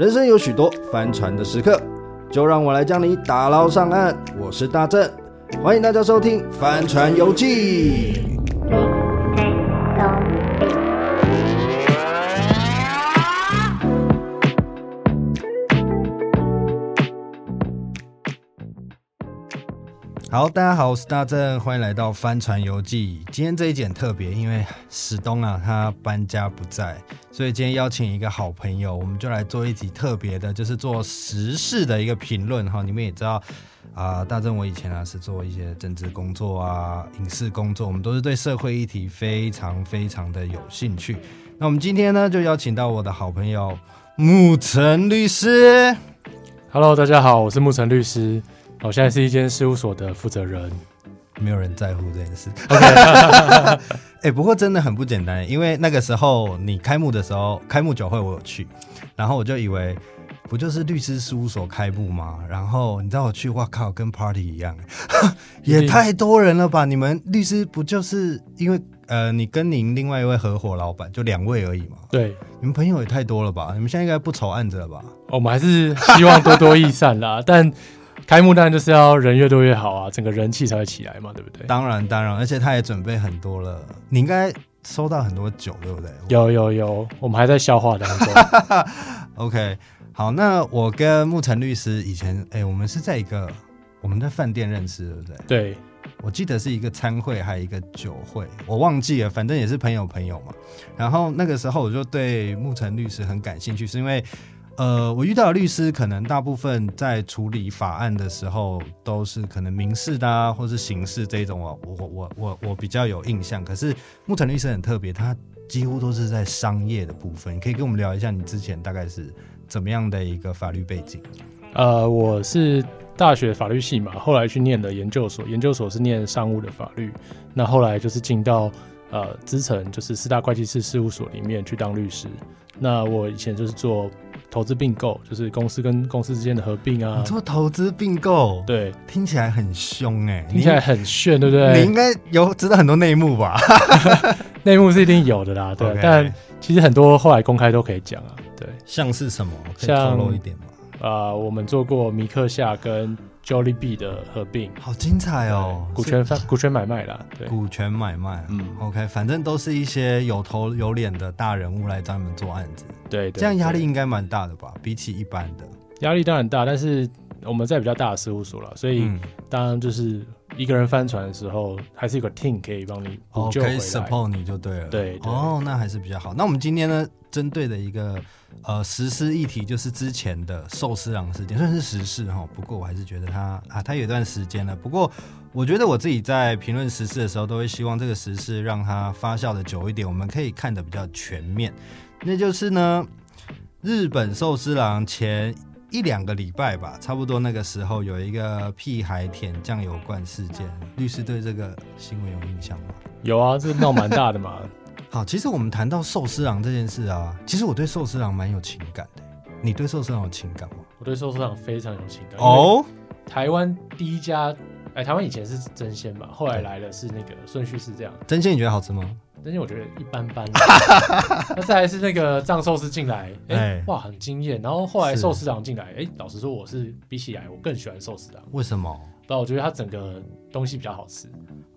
人生有许多翻船的时刻，就让我来将你打捞上岸。我是大正，欢迎大家收听《翻船游记》。好，大家好，我是大正，欢迎来到帆船游记。今天这一集很特别，因为史东啊他搬家不在，所以今天邀请一个好朋友，我们就来做一集特别的，就是做时事的一个评论哈。你们也知道啊、大正我以前啊是做一些政治工作啊、影视工作，我们都是对社会议题非常非常的有兴趣。那我们今天呢，就邀请到我的好朋友牧层律师。Hello，大家好，我是牧层律师。我现在是一间事务所的负责人，没有人在乎这件事。哎 Okay、欸，不过真的很不简单，因为那个时候你开幕的时候，开幕酒会我有去，然后我就以为不就是律师事务所开幕吗？然后你知道我去，哇靠，跟 party 一样，也太多人了吧？你们律师不就是因为呃，你跟您另外一位合伙老板就两位而已嘛？对，你们朋友也太多了吧？你们现在应该不愁案子了吧？我们还是希望多多益善啦，但。开幕当然就是要人越多越好啊，整个人气才会起来嘛，对不对？当然当然，而且他也准备很多了，你应该收到很多酒，对不对？有有有，我们还在消化当中。OK，好，那我跟牧层律师以前，哎、欸，我们是在一个我们在饭店认识，对不对？对，我记得是一个餐会，还有一个酒会，我忘记了，反正也是朋友朋友嘛。然后那个时候我就对牧层律师很感兴趣，是因为。呃，我遇到的律师可能大部分在处理法案的时候，都是可能民事的啊，或是刑事这一种哦。我我我我比较有印象。可是牧层律师很特别，他几乎都是在商业的部分。可以跟我们聊一下你之前大概是怎么样的一个法律背景？呃，我是大学法律系嘛，后来去念了研究所，研究所是念商务的法律。那后来就是进到呃资诚，就是四大会计师事务所里面去当律师。那我以前就是做。投资并购就是公司跟公司之间的合并啊。你做投资并购，对，听起来很凶哎、欸，听起来很炫，对不对？你应该有知道很多内幕吧？内幕是一定有的啦，对。Okay. 但其实很多后来公开都可以讲啊，对。像是什么？可以透露一点吗？啊、呃，我们做过米克夏跟。Jollibee 的合并，好精彩哦！股权翻股权买卖啦，对，股权买卖，嗯，OK，反正都是一些有头有脸的大人物来找你们做案子，对，这样压力应该蛮大的吧？比起一般的，压力当然大，但是我们在比较大的事务所了，所以当然就是一个人翻船的时候，还是有个 team 可以帮你补救回来，可以 support 你就对了，对，哦，那还是比较好。那我们今天呢，针对的一个。呃，时事议题就是之前的寿司郎事件，算是时事哈。不过我还是觉得他啊，他有段时间了。不过我觉得我自己在评论时事的时候，都会希望这个时事让它发酵的久一点，我们可以看得比较全面。那就是呢，日本寿司郎前一两个礼拜吧，差不多那个时候有一个屁孩舔酱油罐事件。律师对这个新闻有印象吗？有啊，这闹蛮大的嘛。好，其实我们谈到寿司郎这件事啊，其实我对寿司郎蛮有情感的。你对寿司郎有情感吗？我对寿司郎非常有情感。哦，台湾第一家，哎，台湾以前是真鲜吧，后来来的是那个顺序是这样。真鲜你觉得好吃吗？真鲜我觉得一般般。那再来是那个藏寿司进来，哎、欸，哇，很惊艳。然后后来寿司郎进来，哎、欸，老实说我是比起来我更喜欢寿司郎。为什么？不，我觉得它整个东西比较好吃。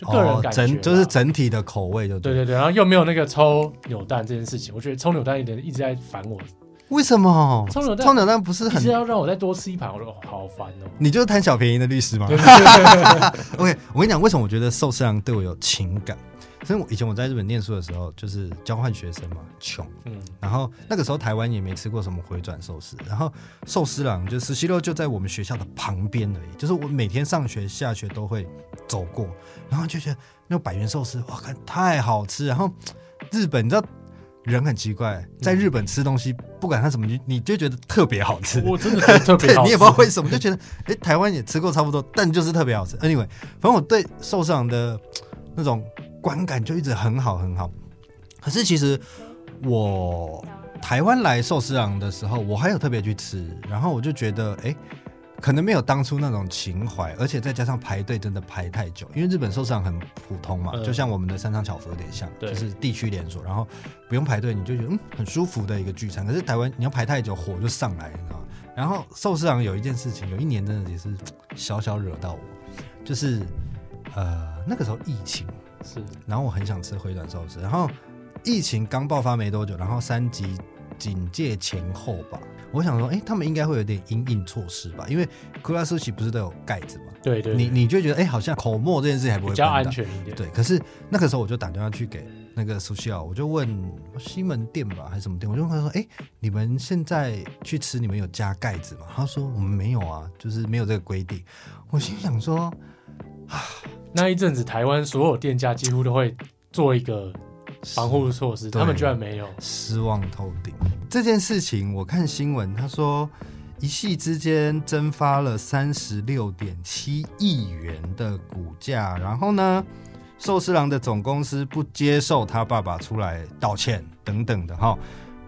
个人感觉、哦，整就是整体的口味就对，对对对，然后又没有那个抽扭蛋这件事情，我觉得抽扭蛋一点一直在烦我。为什么？抽扭蛋抽扭蛋不是很是要让我再多吃一盘？我说好烦哦。你就是贪小便宜的律师吗？OK，我跟你讲，为什么我觉得寿司郎对我有情感？所以我以前我在日本念书的时候，就是交换学生嘛，穷，嗯，然后那个时候台湾也没吃过什么回转寿司，然后寿司郎就寿司郎就在我们学校的旁边而已，就是我每天上学下学都会走过，然后就觉得那种百元寿司哇，看太好吃，然后日本你知道人很奇怪，在日本吃东西不管它什么，你你就觉得特别好吃，我真的觉得特别好吃，你也不知道为什么就觉得哎，台湾也吃过差不多，但就是特别好吃。Anyway，反正我对寿司郎的那种。观感就一直很好很好，可是其实我台湾来寿司郎的时候，我还有特别去吃，然后我就觉得，哎，可能没有当初那种情怀，而且再加上排队真的排太久，因为日本寿司郎很普通嘛，嗯、就像我们的三商巧福有点像，就是地区连锁，然后不用排队，你就觉得嗯很舒服的一个聚餐。可是台湾你要排太久，火就上来，你知道吗？然后寿司郎有一件事情，有一年真的也是小小惹到我，就是呃那个时候疫情是，然后我很想吃回转寿司，然后疫情刚爆发没多久，然后三级警戒前后吧。我想说，哎、欸，他们应该会有点因应措施吧？因为库拉苏奇不是都有盖子吗？对，对对，你你就觉得，哎、欸，好像口沫这件事情还不会比较安全一点。对，可是那个时候我就打电话去给那个苏西奥，我就问西门店吧还是什么店，我就问他说，哎、欸，你们现在去吃，你们有加盖子吗？他说我们没有啊，就是没有这个规定。我心想说，啊，那一阵子台湾所有店家几乎都会做一个。防护措施，他们居然没有，失望透顶。这件事情，我看新闻，他说一夕之间蒸发了三十六点七亿元的股价，然后呢，寿司郎的总公司不接受他爸爸出来道歉等等的哈，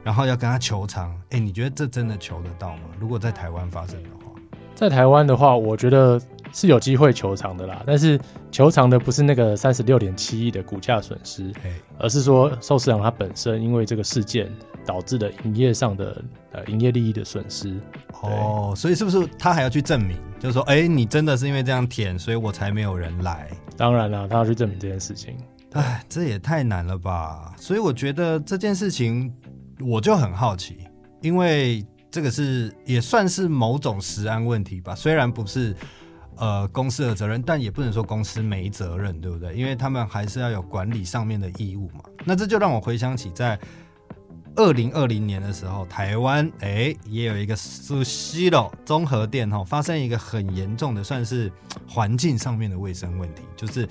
然后要跟他求偿。哎，你觉得这真的求得到吗？如果在台湾发生的话，在台湾的话，我觉得。是有机会求偿的啦，但是求偿的不是那个三十六点七亿的股价损失，而是说寿司郎它本身因为这个事件导致的营业上的呃营业利益的损失。哦，所以是不是他还要去证明？就是说，哎、欸，你真的是因为这样舔，所以我才没有人来。当然了，他要去证明这件事情。哎，这也太难了吧！所以我觉得这件事情我就很好奇，因为这个是也算是某种食安问题吧，虽然不是。呃，公司的责任，但也不能说公司没责任，对不对？因为他们还是要有管理上面的义务嘛。那这就让我回想起在二零二零年的时候，台湾哎也有一个 Sushiro 综合店哈，发生一个很严重的算是环境上面的卫生问题，就是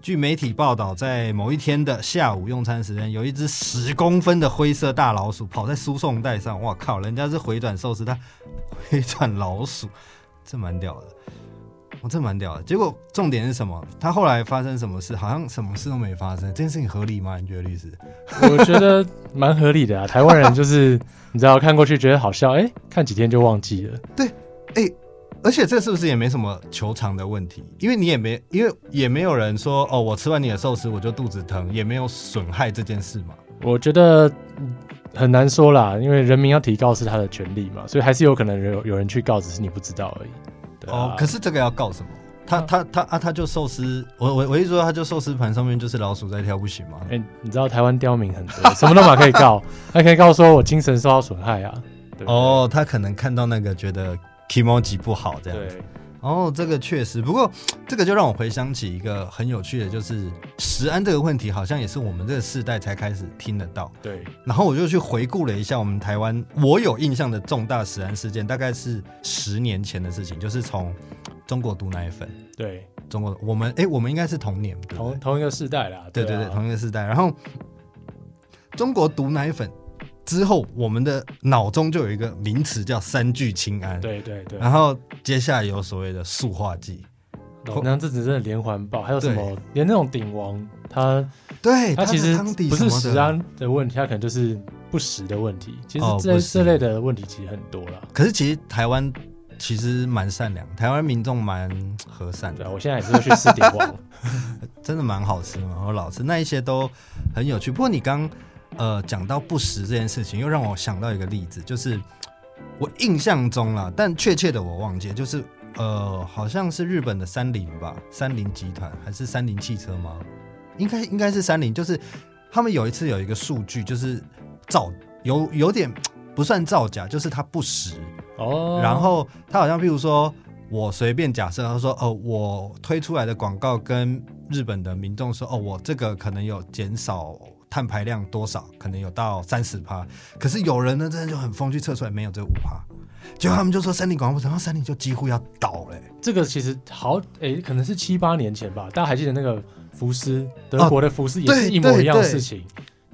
据媒体报道，在某一天的下午用餐时间，有一只十公分的灰色大老鼠跑在输送带上，哇靠！人家是回转寿司，它回转老鼠，这蛮屌的。我真蛮屌的，结果重点是什么？他后来发生什么事？好像什么事都没发生。这件事情合理吗？你觉得律师？我觉得蛮合理的啊。台湾人就是你知道看过去觉得好笑，哎、欸，看几天就忘记了。对，哎、欸，而且这是不是也没什么球场的问题？因为你也没，因为也没有人说哦，我吃完你的寿司我就肚子疼，也没有损害这件事嘛。我觉得很难说啦，因为人民要提告是他的权利嘛，所以还是有可能有有人去告，只是你不知道而已。哦，可是这个要告什么？他他他啊，他就寿司，我我我一说他就寿司盘上面就是老鼠在跳，不行吗？哎、欸，你知道台湾刁民很多，什么都嘛可以告，他可以告说我精神受到损害啊。对对哦，他可能看到那个觉得 kimoji 不好这样子。对哦，这个确实，不过这个就让我回想起一个很有趣的，就是食安这个问题，好像也是我们这个世代才开始听得到。对，然后我就去回顾了一下我们台湾我有印象的重大食安事件，大概是十年前的事情，就是从中国毒奶粉。对，中国我们哎，我们应该是同年，对对同同一个世代啦。对对对，同一个世代。然后中国毒奶粉。之后，我们的脑中就有一个名词叫“三聚氰胺”。对对对。然后接下来有所谓的塑化剂。然后这只是连环爆，还有什么？对连那种鼎王，它对它其实不是食安的问题，它可能就是不实的问题。其实这、哦、这类的问题其实很多了。可是其实台湾其实蛮善良，台湾民众蛮和善的。对，我现在也是会去吃鼎王，真的蛮好吃嘛，我老吃那一些都很有趣。不过你刚。呃，讲到不实这件事情，又让我想到一个例子，就是我印象中啦，但确切的我忘记，就是呃，好像是日本的三菱吧，三菱集团还是三菱汽车吗？应该应该是三菱，就是他们有一次有一个数据，就是造有有点不算造假，就是它不实哦。然后他好像譬如说，我随便假设，他说哦，我推出来的广告跟日本的民众说，哦，我这个可能有减少。碳排量多少？可能有到三十趴，可是有人呢，真的就很疯，去测出来没有这五趴，结果他们就说森林广告不成，然后森林就几乎要倒嘞、欸。这个其实好，诶、欸，可能是七八年前吧，大家还记得那个福斯，德国的福斯也是一模一样的事情。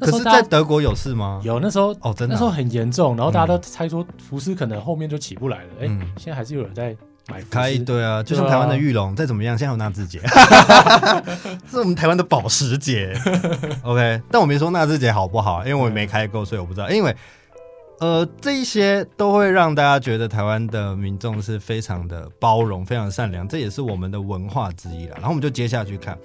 可是，在德国有事吗？有，那时候哦，真的、啊，那时候很严重，然后大家都猜说福斯可能后面就起不来了。哎、嗯欸，现在还是有人在。可以，对啊，就像台湾的裕隆，再怎么样，现在有纳智捷，是我们台湾的保时捷。OK，但我没说纳智捷好不好，因为我没开过，所以我不知道。因为呃，这一些都会让大家觉得台湾的民众是非常的包容、非常善良，这也是我们的文化之一了。然后我们就接下去看，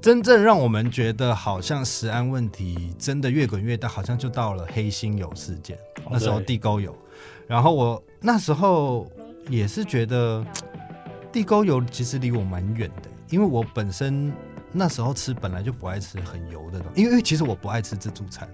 真正让我们觉得好像食安问题真的越滚越大，好像就到了黑心油事件。那时候地沟油，然后我那时候也是觉得地沟油其实离我蛮远的，因为我本身那时候吃本来就不爱吃很油的东西，因为其实我不爱吃自助餐。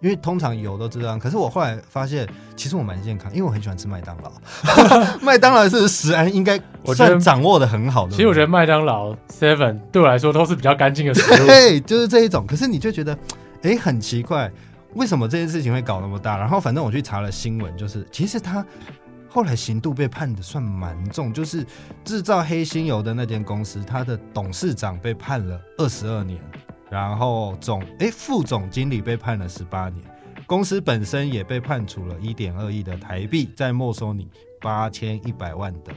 因为通常油都这样，可是我后来发现，其实我蛮健康，因为我很喜欢吃麦当劳。麦当劳是食安应该算掌握的很好的。其实我觉得麦当劳 Seven 对我来说都是比较干净的食物。对，就是这一种。可是你就觉得，哎、欸，很奇怪，为什么这件事情会搞那么大？然后反正我去查了新闻，就是其实他后来刑度被判的算蛮重，就是制造黑心油的那间公司，他的董事长被判了二十二年。然后总哎，副总经理被判了十八年，公司本身也被判处了一点二亿的台币，再没收你八千一百万的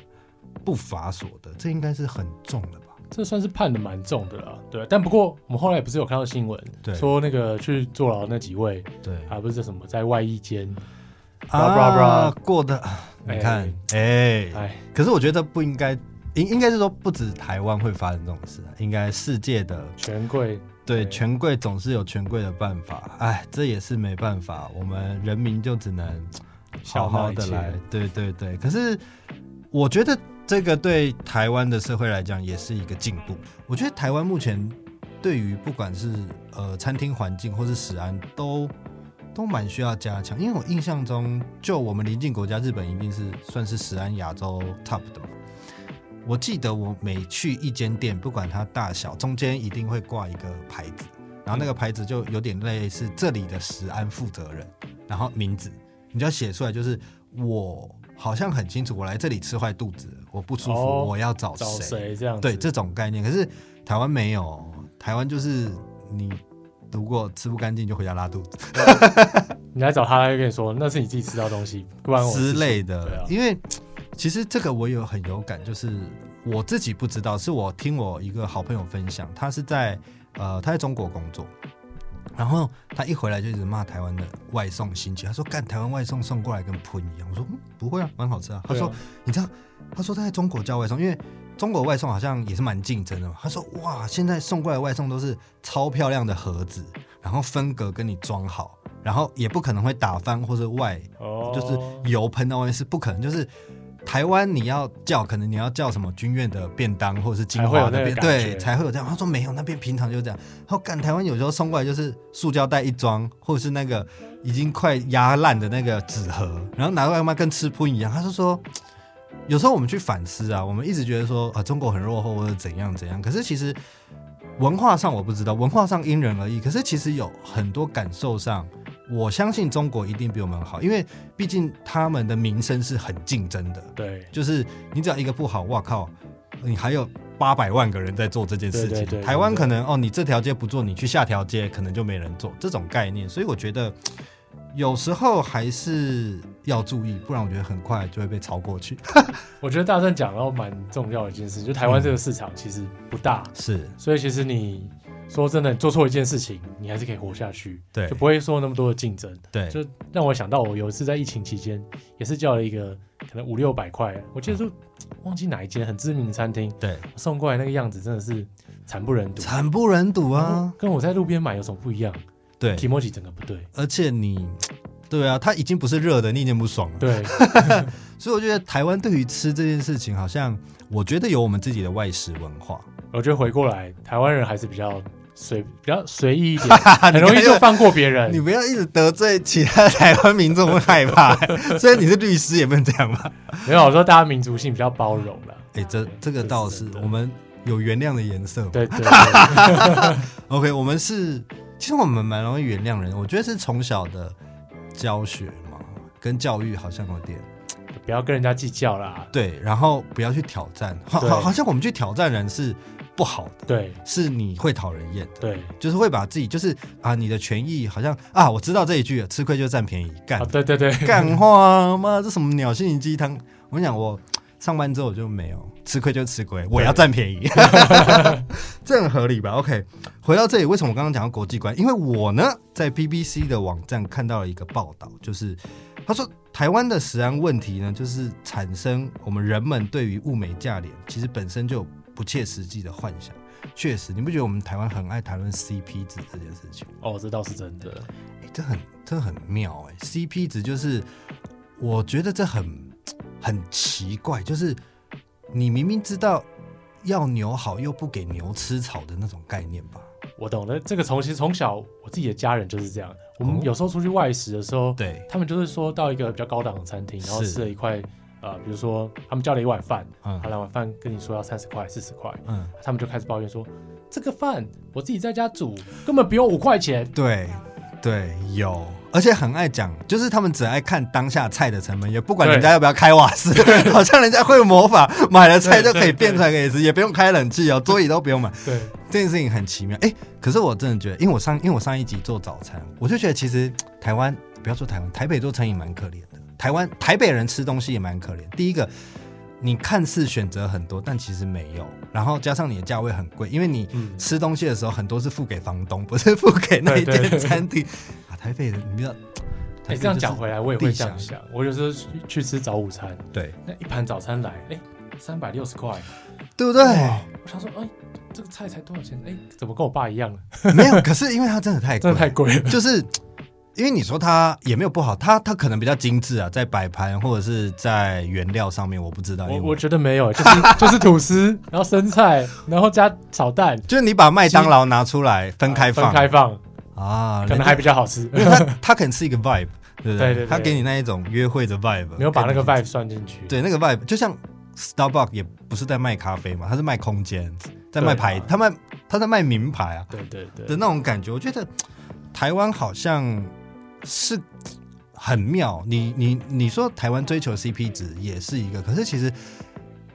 不法所得，这应该是很重的吧？这算是判的蛮重的了，对。但不过我们后来不是有看到新闻，对，说那个去坐牢那几位，对，还不是什么在外衣间啊过的，你看，哎哎，可是我觉得不应该，应应该是说不止台湾会发生这种事，应该世界的权贵。对，权贵总是有权贵的办法，哎，这也是没办法，我们人民就只能好好的来，对对对。可是我觉得这个对台湾的社会来讲也是一个进步。我觉得台湾目前对于不管是呃餐厅环境或是食安都都蛮需要加强，因为我印象中，就我们邻近国家日本一定是算是食安亚洲 top 的嘛。我记得我每去一间店，不管它大小，中间一定会挂一个牌子，然后那个牌子就有点类似这里的食安负责人，然后名字你就要写出来，就是我好像很清楚，我来这里吃坏肚子，我不舒服，我要找谁？找谁这样？对，这种概念。可是台湾没有，台湾就是你如果吃不干净就回家拉肚子，你来找他，他就跟你说那是你自己吃到东西，不然我之类的，啊、因为。其实这个我有很有感，就是我自己不知道，是我听我一个好朋友分享，他是在呃他在中国工作，然后他一回来就一直骂台湾的外送兴起，他说干台湾外送送过来跟喷一样，我说、嗯、不会啊，蛮好吃啊。他说、啊、你知道，他说他在中国叫外送，因为中国外送好像也是蛮竞争的嘛。他说哇，现在送过来外送都是超漂亮的盒子，然后分隔跟你装好，然后也不可能会打翻或者外，哦、就是油喷到外面是不可能，就是。台湾你要叫，可能你要叫什么军院的便当，或者是金华那边，对，才会有这样。他说没有，那边平常就这样。然后干台湾有时候送过来就是塑胶袋一装，或者是那个已经快压烂的那个纸盒，然后拿过来嘛跟吃喷一样。他就说，有时候我们去反思啊，我们一直觉得说啊中国很落后或者怎样怎样，可是其实文化上我不知道，文化上因人而异。可是其实有很多感受上。我相信中国一定比我们好，因为毕竟他们的名声是很竞争的。对，就是你只要一个不好，哇靠，你还有八百万个人在做这件事情。对对对对，台湾可能哦，你这条街不做，你去下条街可能就没人做这种概念。所以我觉得有时候还是要注意，不然我觉得很快就会被超过去。我觉得大圣讲到蛮重要的一件事，就台湾这个市场其实不大，嗯、是，所以其实你。说真的，你做错一件事情，你还是可以活下去，对，就不会说那么多的竞争，对，就让我想到我有一次在疫情期间，也是叫了一个可能五六百块，我记得就忘记哪一间很知名的餐厅，对，送过来那个样子真的是惨不忍睹，惨不忍睹啊，跟我在路边买有什么不一样？对，提莫吉整个不对，而且你，对啊，它已经不是热的，你已经不爽了，对，所以我觉得台湾对于吃这件事情，好像我觉得有我们自己的外食文化。我觉得回过来，台湾人还是比较随比较随意一点，很容易就放过别人。你不要一直得罪其他台湾民众，会害怕。虽然你是律师，也不能这样吧？没有，我说大家民族性比较包容了。哎、欸，这这个倒是，是我们有原谅的颜色。对对，对。OK，我们是，其实我们蛮容易原谅人。我觉得是从小的教学嘛，跟教育好像有点，不要跟人家计较啦。对，然后不要去挑战。好，好像我们去挑战人是。不好的，对，是你会讨人厌的，对，就是会把自己，就是啊，你的权益好像啊，我知道这一句，吃亏就占便宜，干、啊，对对对，干话，妈，这什么鸟心灵鸡汤？我跟你讲，我上班之后我就没有吃亏就吃亏，我要占便宜，这很合理吧？OK，回到这里，为什么我刚刚讲到国际观？因为我呢，在 BBC 的网站看到了一个报道，就是他说台湾的食安问题呢，就是产生我们人们对于物美价廉，其实本身就有不切实际的幻想。确实，你不觉得我们台湾很爱谈论 CP 值这件事情？哦，这倒是真的。哎，这很这很妙哎，CP 值就是我觉得这很很奇怪，就是你明明知道要牛好，又不给牛吃草的那种概念吧？我懂了，这个从其实从小我自己的家人就是这样。我们有时候出去外食的时候，对、嗯，他们就是说到一个比较高档的餐厅，然后吃了一块，呃，比如说他们叫了一碗饭，嗯，他两碗饭跟你说要三十块、四十块，嗯，他们就开始抱怨说，这个饭我自己在家煮根本不用五块钱。对，对，有。而且很爱讲，就是他们只爱看当下菜的成本，也不管人家要不要开瓦斯，好像人家会魔法，买了菜就可以变出来可以吃，也不用开冷气哦，桌椅都不用买。对，这件事情很奇妙。哎、欸，可是我真的觉得，因为我上因为我上一集做早餐，我就觉得其实台湾不要说台湾，台北做餐饮蛮可怜的。台湾台北人吃东西也蛮可怜。第一个，你看似选择很多，但其实没有。然后加上你的价位很贵，因为你吃东西的时候很多是付给房东，不是付给那一间餐厅。啊台北的，你知道，哎，这样讲回来，我也会这样想。我有时候去吃早午餐，对，那一盘早餐来，哎，三百六十块，对不对？我想说，哎，这个菜才多少钱？哎，怎么跟我爸一样了？没有，可是因为它真的太贵，真的太贵了。就是因为你说它也没有不好，它它可能比较精致啊，在摆盘或者是在原料上面，我不知道。我我觉得没有，就是 就是吐司，然后生菜，然后加炒蛋，就是你把麦当劳拿出来分开放，分开放。啊，可能还比较好吃，因为他他可能是一个 vibe，对不对？对对对，他给你那一种约会的 vibe，没有把那个 vibe 算进去。对，那个 vibe 就像 Starbucks 也不是在卖咖啡嘛，他是卖空间，在卖牌，他卖他在卖名牌啊，对对对的那种感觉。我觉得台湾好像是很妙，你你你说台湾追求 CP 值也是一个，可是其实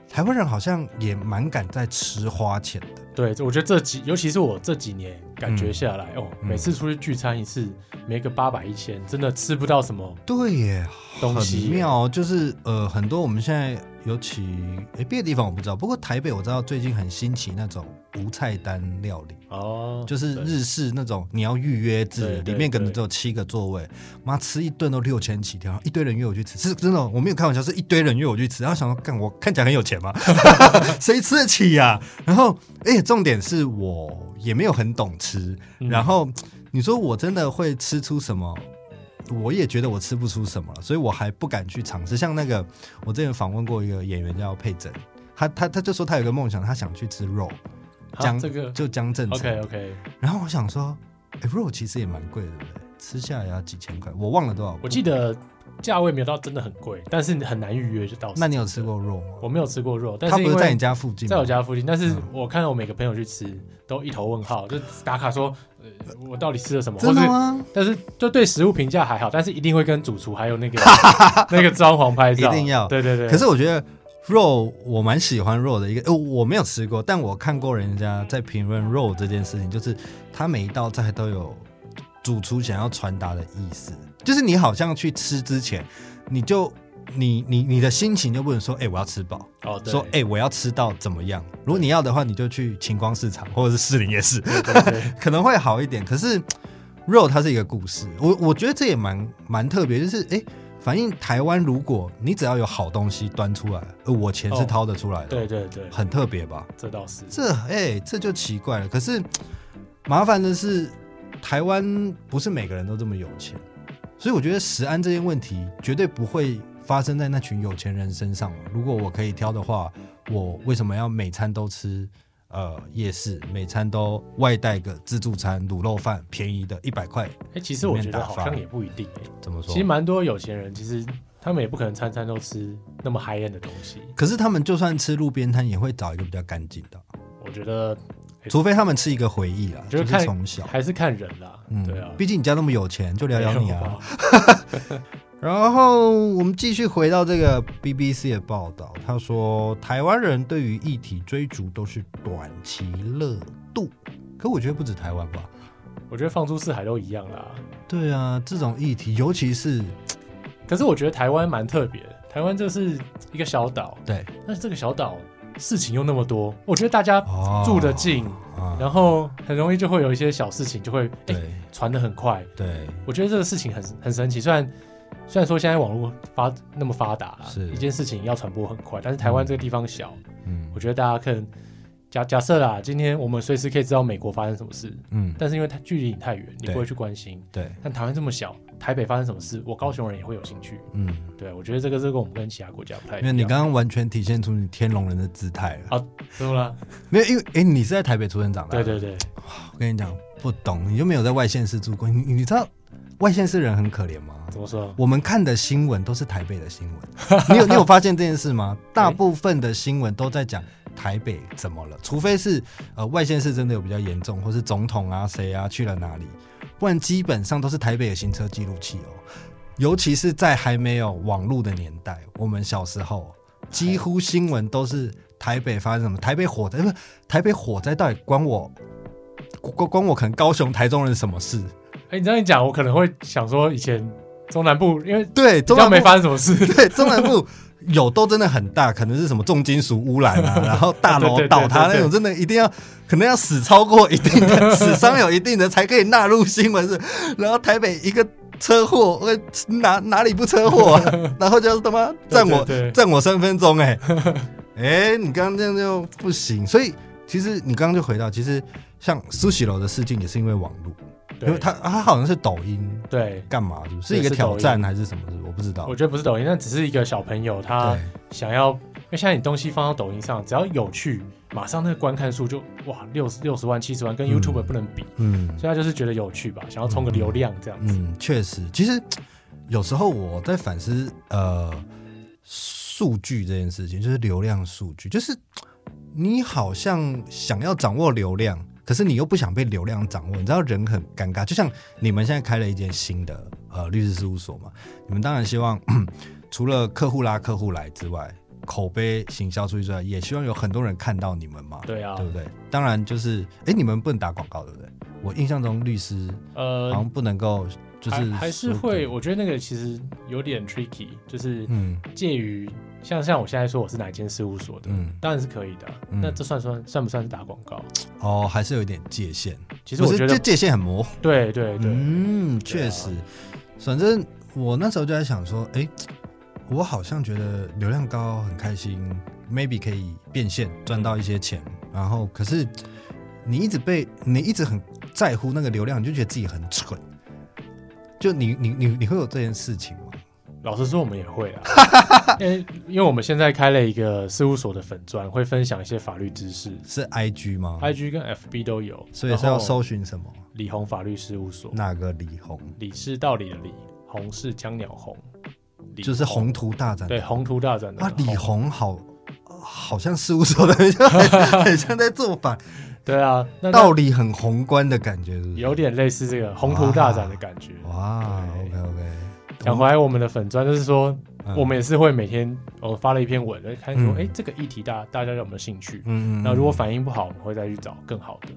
台湾人好像也蛮敢在吃花钱的。对，我觉得这几，尤其是我这几年。感觉下来、嗯、哦，每次出去聚餐一次，没个八百一千，真的吃不到什么。对耶，东西很妙，就是呃，很多我们现在尤其诶别的地方我不知道，不过台北我知道最近很新奇那种无菜单料理哦，就是日式那种你要预约制，里面可能只有七个座位，妈吃一顿都六千起跳，一堆人约我去吃，是真的，我没有开玩笑，是一堆人约我去吃，然后想说干我看起来很有钱吗？谁吃得起呀、啊？然后哎，重点是我。也没有很懂吃，然后你说我真的会吃出什么？我也觉得我吃不出什么了，所以我还不敢去尝试。像那个，我之前访问过一个演员叫佩珍，他他他就说他有个梦想，他想去吃肉，江这个就江振诚。OK OK。然后我想说，哎，肉其实也蛮贵的，对不对？吃下来要几千块，我忘了多少。我记得。价位没有到真的很贵，但是很难预约就到。那你有吃过肉吗？我没有吃过肉，但是他不是在你家附近，在我家附近。但是我看到我每个朋友去吃，都一头问号，就打卡说，呃，我到底吃了什么？真的吗？但是就对食物评价还好，但是一定会跟主厨还有那个 那个装潢拍照，一定要。对对对。可是我觉得肉，我蛮喜欢肉的一个，呃，我没有吃过，但我看过人家在评论肉这件事情，就是他每一道菜都有主厨想要传达的意思。就是你好像去吃之前，你就你你你的心情就不能说，哎、欸，我要吃饱哦，对说，哎、欸，我要吃到怎么样？如果你要的话，你就去晴光市场或者是士林夜市，可能会好一点。可是肉它是一个故事，我我觉得这也蛮蛮特别，就是哎、欸，反映台湾，如果你只要有好东西端出来，呃，我钱是掏得出来的，对对对，很特别吧？这倒是，这哎、欸，这就奇怪了。可是麻烦的是，台湾不是每个人都这么有钱。所以我觉得食安这件问题绝对不会发生在那群有钱人身上。如果我可以挑的话，我为什么要每餐都吃呃夜市，每餐都外带个自助餐卤肉饭，便宜的一百块？哎，其实我觉得好像也不一定哎。怎么说？其实蛮多有钱人，其实他们也不可能餐餐都吃那么 high end 的东西。可是他们就算吃路边摊，也会找一个比较干净的。我觉得。除非他们吃一个回忆啦，就是从小还是看人啦，嗯，对啊，毕竟你家那么有钱，就聊聊你啊。然后我们继续回到这个 BBC 的报道，他说台湾人对于议题追逐都是短期热度，可我觉得不止台湾吧，我觉得放诸四海都一样啦。对啊，这种议题，尤其是，可是我觉得台湾蛮特别的，台湾就是一个小岛，对，但是这个小岛。事情又那么多，我觉得大家住得近，哦、然后很容易就会有一些小事情就会对传的很快。对，我觉得这个事情很很神奇。虽然虽然说现在网络发那么发达，是一件事情要传播很快，但是台湾这个地方小，嗯，我觉得大家可能假假设啦，今天我们随时可以知道美国发生什么事，嗯，但是因为它距离你太远，你不会去关心。对，但台湾这么小，台北发生什么事，我高雄人也会有兴趣。嗯，对，我觉得这个这个我们跟其他国家不太一样。因为你刚刚完全体现出你天龙人的姿态了。啊，怎么了？没有，因为哎，你是在台北出生长大的。对对对，我跟你讲，不懂，你就没有在外县市住过。你你知道外县市人很可怜吗？怎么说？我们看的新闻都是台北的新闻。你有你有发现这件事吗？大部分的新闻都在讲台北怎么了，除非是呃外县市真的有比较严重，或是总统啊谁啊去了哪里，不然基本上都是台北的行车记录器哦。尤其是在还没有网络的年代，我们小时候几乎新闻都是台北发生什么，台北火灾，不是台北火灾到底关我关关我可能高雄台中人什么事？哎，你这样一讲，我可能会想说以前中南部，因为对中南部没发生什么事，对中南部有都真的很大，可能是什么重金属污染啊，然后大楼倒塌那种，真的一定要可能要死超过一定的 死伤有一定的才可以纳入新闻是，然后台北一个车祸，我哪哪里不车祸啊？然后就是他妈占我占我三分钟哎哎，你刚刚这样就不行，所以其实你刚刚就回到，其实像苏喜楼的事件也是因为网络。因为他他好像是抖音，对，干嘛是不是？是一个挑战还是什么？我不知道。我觉得不是抖音，那只是一个小朋友他想要，因为现在你东西放到抖音上，只要有趣，马上那个观看数就哇六十六十万七十万，跟 YouTube 不能比。嗯，所以他就是觉得有趣吧，想要充个流量这样子。嗯，确实，其实有时候我在反思呃数据这件事情，就是流量数据，就是你好像想要掌握流量。可是你又不想被流量掌握，你知道人很尴尬。就像你们现在开了一间新的呃律师事务所嘛，你们当然希望 除了客户拉客户来之外，口碑行销出去之外，也希望有很多人看到你们嘛。对啊，对不对？当然就是，哎、欸，你们不能打广告，对不对？我印象中律师呃好像不能够，就是还，还是会。我觉得那个其实有点 tricky，就是嗯，介于。像像我现在说我是哪一间事务所的，嗯，当然是可以的。嗯、那这算算算不算是打广告？哦，还是有一点界限。其实我觉得这界限很模糊。对对对，嗯，确实。啊、反正我那时候就在想说，哎、欸，我好像觉得流量高很开心，maybe 可以变现赚到一些钱。然后，可是你一直被你一直很在乎那个流量，你就觉得自己很蠢。就你你你你会有这件事情吗？老实说，我们也会啊，因为因为我们现在开了一个事务所的粉砖，会分享一些法律知识。是 I G 吗？I G 跟 F B 都有，所以是要搜寻什么？李红法律事务所。哪个李红？李是道理的李，红是江鸟红，就是宏图大展。对，宏图大展的。啊，李红好，好像事务所的很，很像在做法。对啊，那道理很宏观的感觉是不是，有点类似这个宏图大展的感觉。哇，OK OK。讲回来，我们的粉砖就是说，我们也是会每天我发了一篇文，来看说，哎，这个议题大大家有没有兴趣？嗯嗯。那如果反应不好，我们会再去找更好的，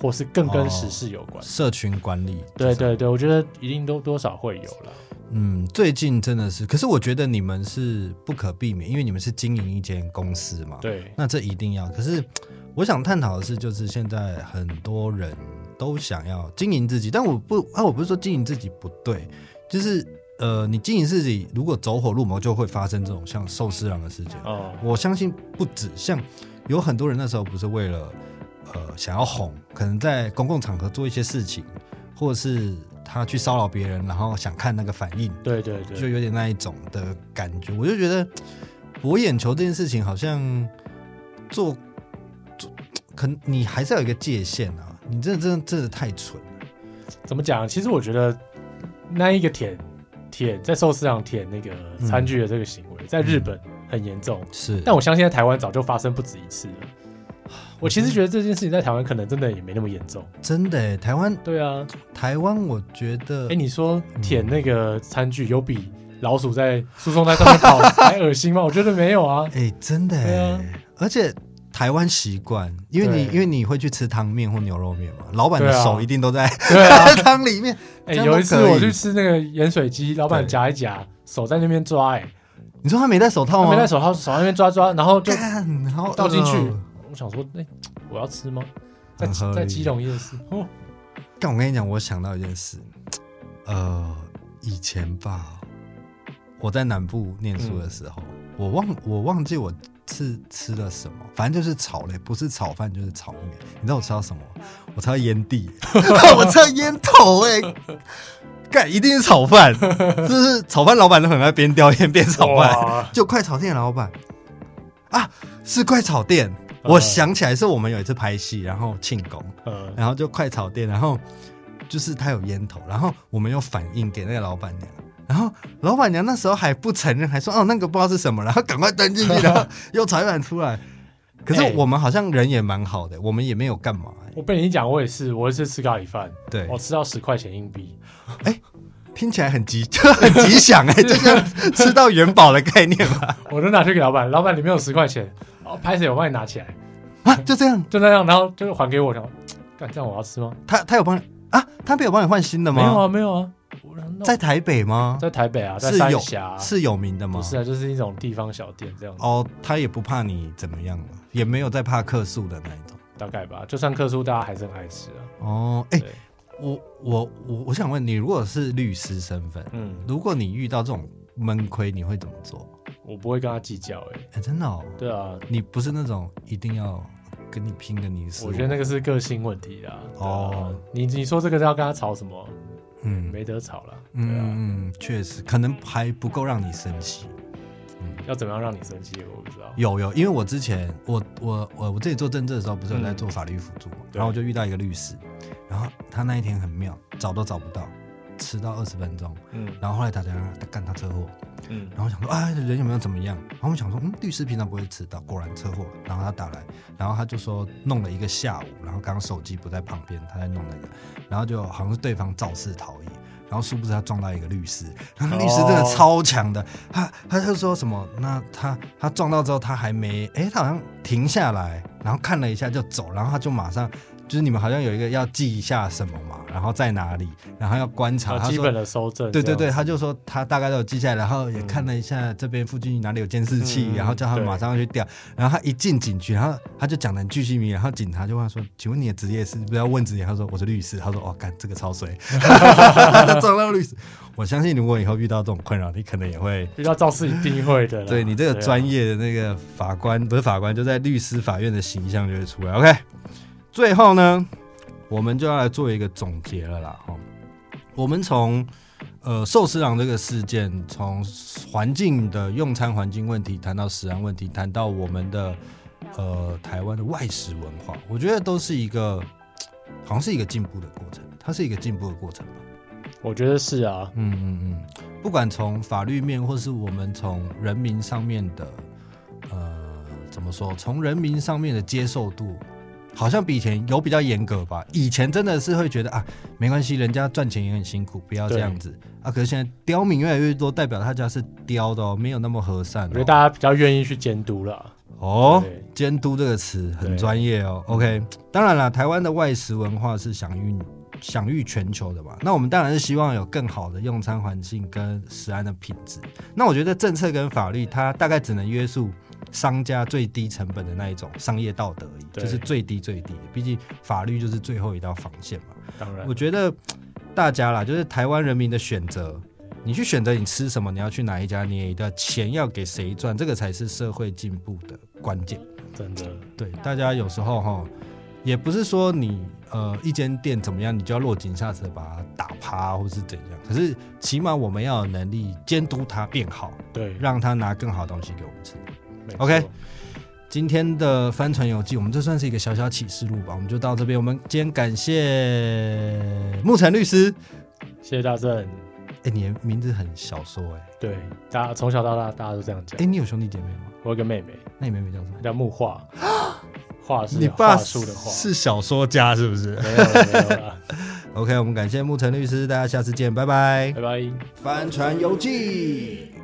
或是更跟时事有关。社群管理。对对对，我觉得一定都多少会有了。嗯，最近真的是，可是我觉得你们是不可避免，因为你们是经营一间公司嘛。对。那这一定要。可是我想探讨的是，就是现在很多人都想要经营自己，但我不啊，我不是说经营自己不对，就是。呃，你经营自己，如果走火入魔，就会发生这种像寿司郎的事件。哦，我相信不止，像有很多人那时候不是为了呃想要红，可能在公共场合做一些事情，或者是他去骚扰别人，然后想看那个反应。对对对，就有点那一种的感觉。我就觉得博眼球这件事情，好像做做，可能你还是要有一个界限啊！你真的真的真的太蠢了。怎么讲？其实我觉得那一个舔。舔在寿司上舔那个餐具的这个行为，嗯、在日本很严重，是。但我相信在台湾早就发生不止一次了。我其实觉得这件事情在台湾可能真的也没那么严重。真的，台湾对啊，台湾我觉得，哎，你说舔那个餐具有比老鼠在输送带上面跑 还恶心吗？我觉得没有啊。哎，真的，对啊，而且。台湾习惯，因为你因为你会去吃汤面或牛肉面嘛，老板的手一定都在 汤里面。哎，有一次我去吃那个盐水鸡，老板夹一夹，手在那边抓。哎，你说他没戴手套吗？没戴手套，手在那边抓抓，然后就然后倒进去。我想说，哎，我要吃吗？在在基隆夜市。哦，但我跟你讲，我想到一件事，呃，以前吧，我在南部念书的时候，嗯、我忘我忘记我是吃了什么，反正就是炒嘞，不是炒饭就是炒面。你知道我吃到什么？我吃到烟蒂，我吃到烟头、欸，哎，干一定是炒饭，就是炒饭老板都很爱边叼烟 边炒饭，就快炒店老板。啊，是快炒店。我想起来是我们有一次拍戏，然后庆功，然后就快炒店，然后就是他有烟头，然后我们有反应给那个老板娘，然后老板娘那时候还不承认，还说哦那个不知道是什么，然后赶快登进去，然后又炒一碗出来。可是我们好像人也蛮好的，我们也没有干嘛、欸。我被你讲，我也是，我也是吃咖喱饭，对，我吃到十块钱硬币，哎、欸，听起来很吉，就很吉祥哎、欸，就像吃到元宝的概念嘛。我都拿去给老板，老板里面有十块钱。哦，拍谁？我帮你拿起来啊！就这样，就那样，然后就还给我，然后干这样我要吃吗？他他有帮你啊？他没有帮你换新的吗？没有啊，没有啊。在台北吗？在台北啊，在三峡是有名的吗？不是啊，就是一种地方小店这样子。哦，他也不怕你怎么样，也没有在怕客诉的那一种，大概吧。就算客诉，大家还是很爱吃啊。哦，哎、欸，我我我我想问你，如果是律师身份，嗯，如果你遇到这种闷亏，你会怎么做？我不会跟他计较、欸，哎、欸，真的哦。对啊，你不是那种一定要跟你拼个你死。我觉得那个是个性问题啦。哦，你你说这个是要跟他吵什么？嗯，没得吵了。嗯，确实，可能还不够让你生气。嗯，要怎么样让你生气？我不知道。有有，因为我之前我我我我自己做政治的时候，不是有在做法律辅助、嗯，然后我就遇到一个律师，然后他那一天很妙，找都找不到。迟到二十分钟，嗯，然后后来打电话，他干他车祸，嗯，然后想说，啊，人有没有怎么样？然后我们想说，嗯，律师平常不会迟到，果然车祸。然后他打来，然后他就说弄了一个下午，然后刚刚手机不在旁边，他在弄那个，然后就好像是对方肇事逃逸，然后殊不知他撞到一个律师，然后律师真的超强的，他他就说什么？那他他撞到之后，他还没，哎，他好像停下来，然后看了一下就走，然后他就马上。就是你们好像有一个要记一下什么嘛，然后在哪里，然后要观察，基本的收证。对对对，他就说他大概都有记下来，然后也看了一下这边附近哪里有监视器，嗯，然后叫他们马上要去调。然后他一进警局，然后他就讲的巨细靡遗，然后警察就问他说：“请问你的职业是？”不要问职业，他说：“我是律师。”他说：“哦，干这个超水，撞到律师。”我相信如果以后遇到这种困扰，你可能也会遇到肇事，一定会的。对你这个专业的那个法官不是法官，就在律师法院的形象就会出来。OK，最后呢？我们就要来做一个总结了啦，哈！我们从呃寿司郎这个事件，从环境的用餐环境问题谈到食安问题，谈到我们的呃台湾的外食文化，我觉得都是一个好像是一个进步的过程，它是一个进步的过程吧？我觉得是啊，嗯嗯嗯，不管从法律面，或是我们从人民上面的呃怎么说，从人民上面的接受度。好像比以前有比较严格吧？以前真的是会觉得啊，没关系，人家赚钱也很辛苦，不要这样子啊。可是现在刁民越来越多，代表他家是刁的哦，没有那么和善哦。我觉得大家比较愿意去监督了哦。监督这个词很专业哦。OK，当然了，台湾的外食文化是享誉享誉全球的嘛。那我们当然是希望有更好的用餐环境跟食安的品质。那我觉得政策跟法律它大概只能约束。商家最低成本的那一种商业道德而已，就是最低最低的。毕竟法律就是最后一道防线嘛。当然，我觉得 大家啦，就是台湾人民的选择，你去选择你吃什么，你要去哪一家，你的钱要给谁赚，这个才是社会进步的关键。真的，对大家有时候哈，也不是说你呃一间店怎么样，你就要落井下石把它打趴或是怎样。可是起码我们要有能力监督它变好，对，让它拿更好的东西给我们吃。OK，今天的帆船游记，我们这算是一个小小启示录吧。我们就到这边。我们今天感谢牧晨律师，谢谢大正。哎、欸，你的名字很小说哎、欸。对，大家从小到大大家都这样讲。哎、欸，你有兄弟姐妹吗？我有个妹妹。那你妹妹叫什么？叫木画。画是你爸树的画，是小说家是不是？没有了，没有了。OK，我们感谢牧晨律师，大家下次见，拜拜，拜拜。帆船游记。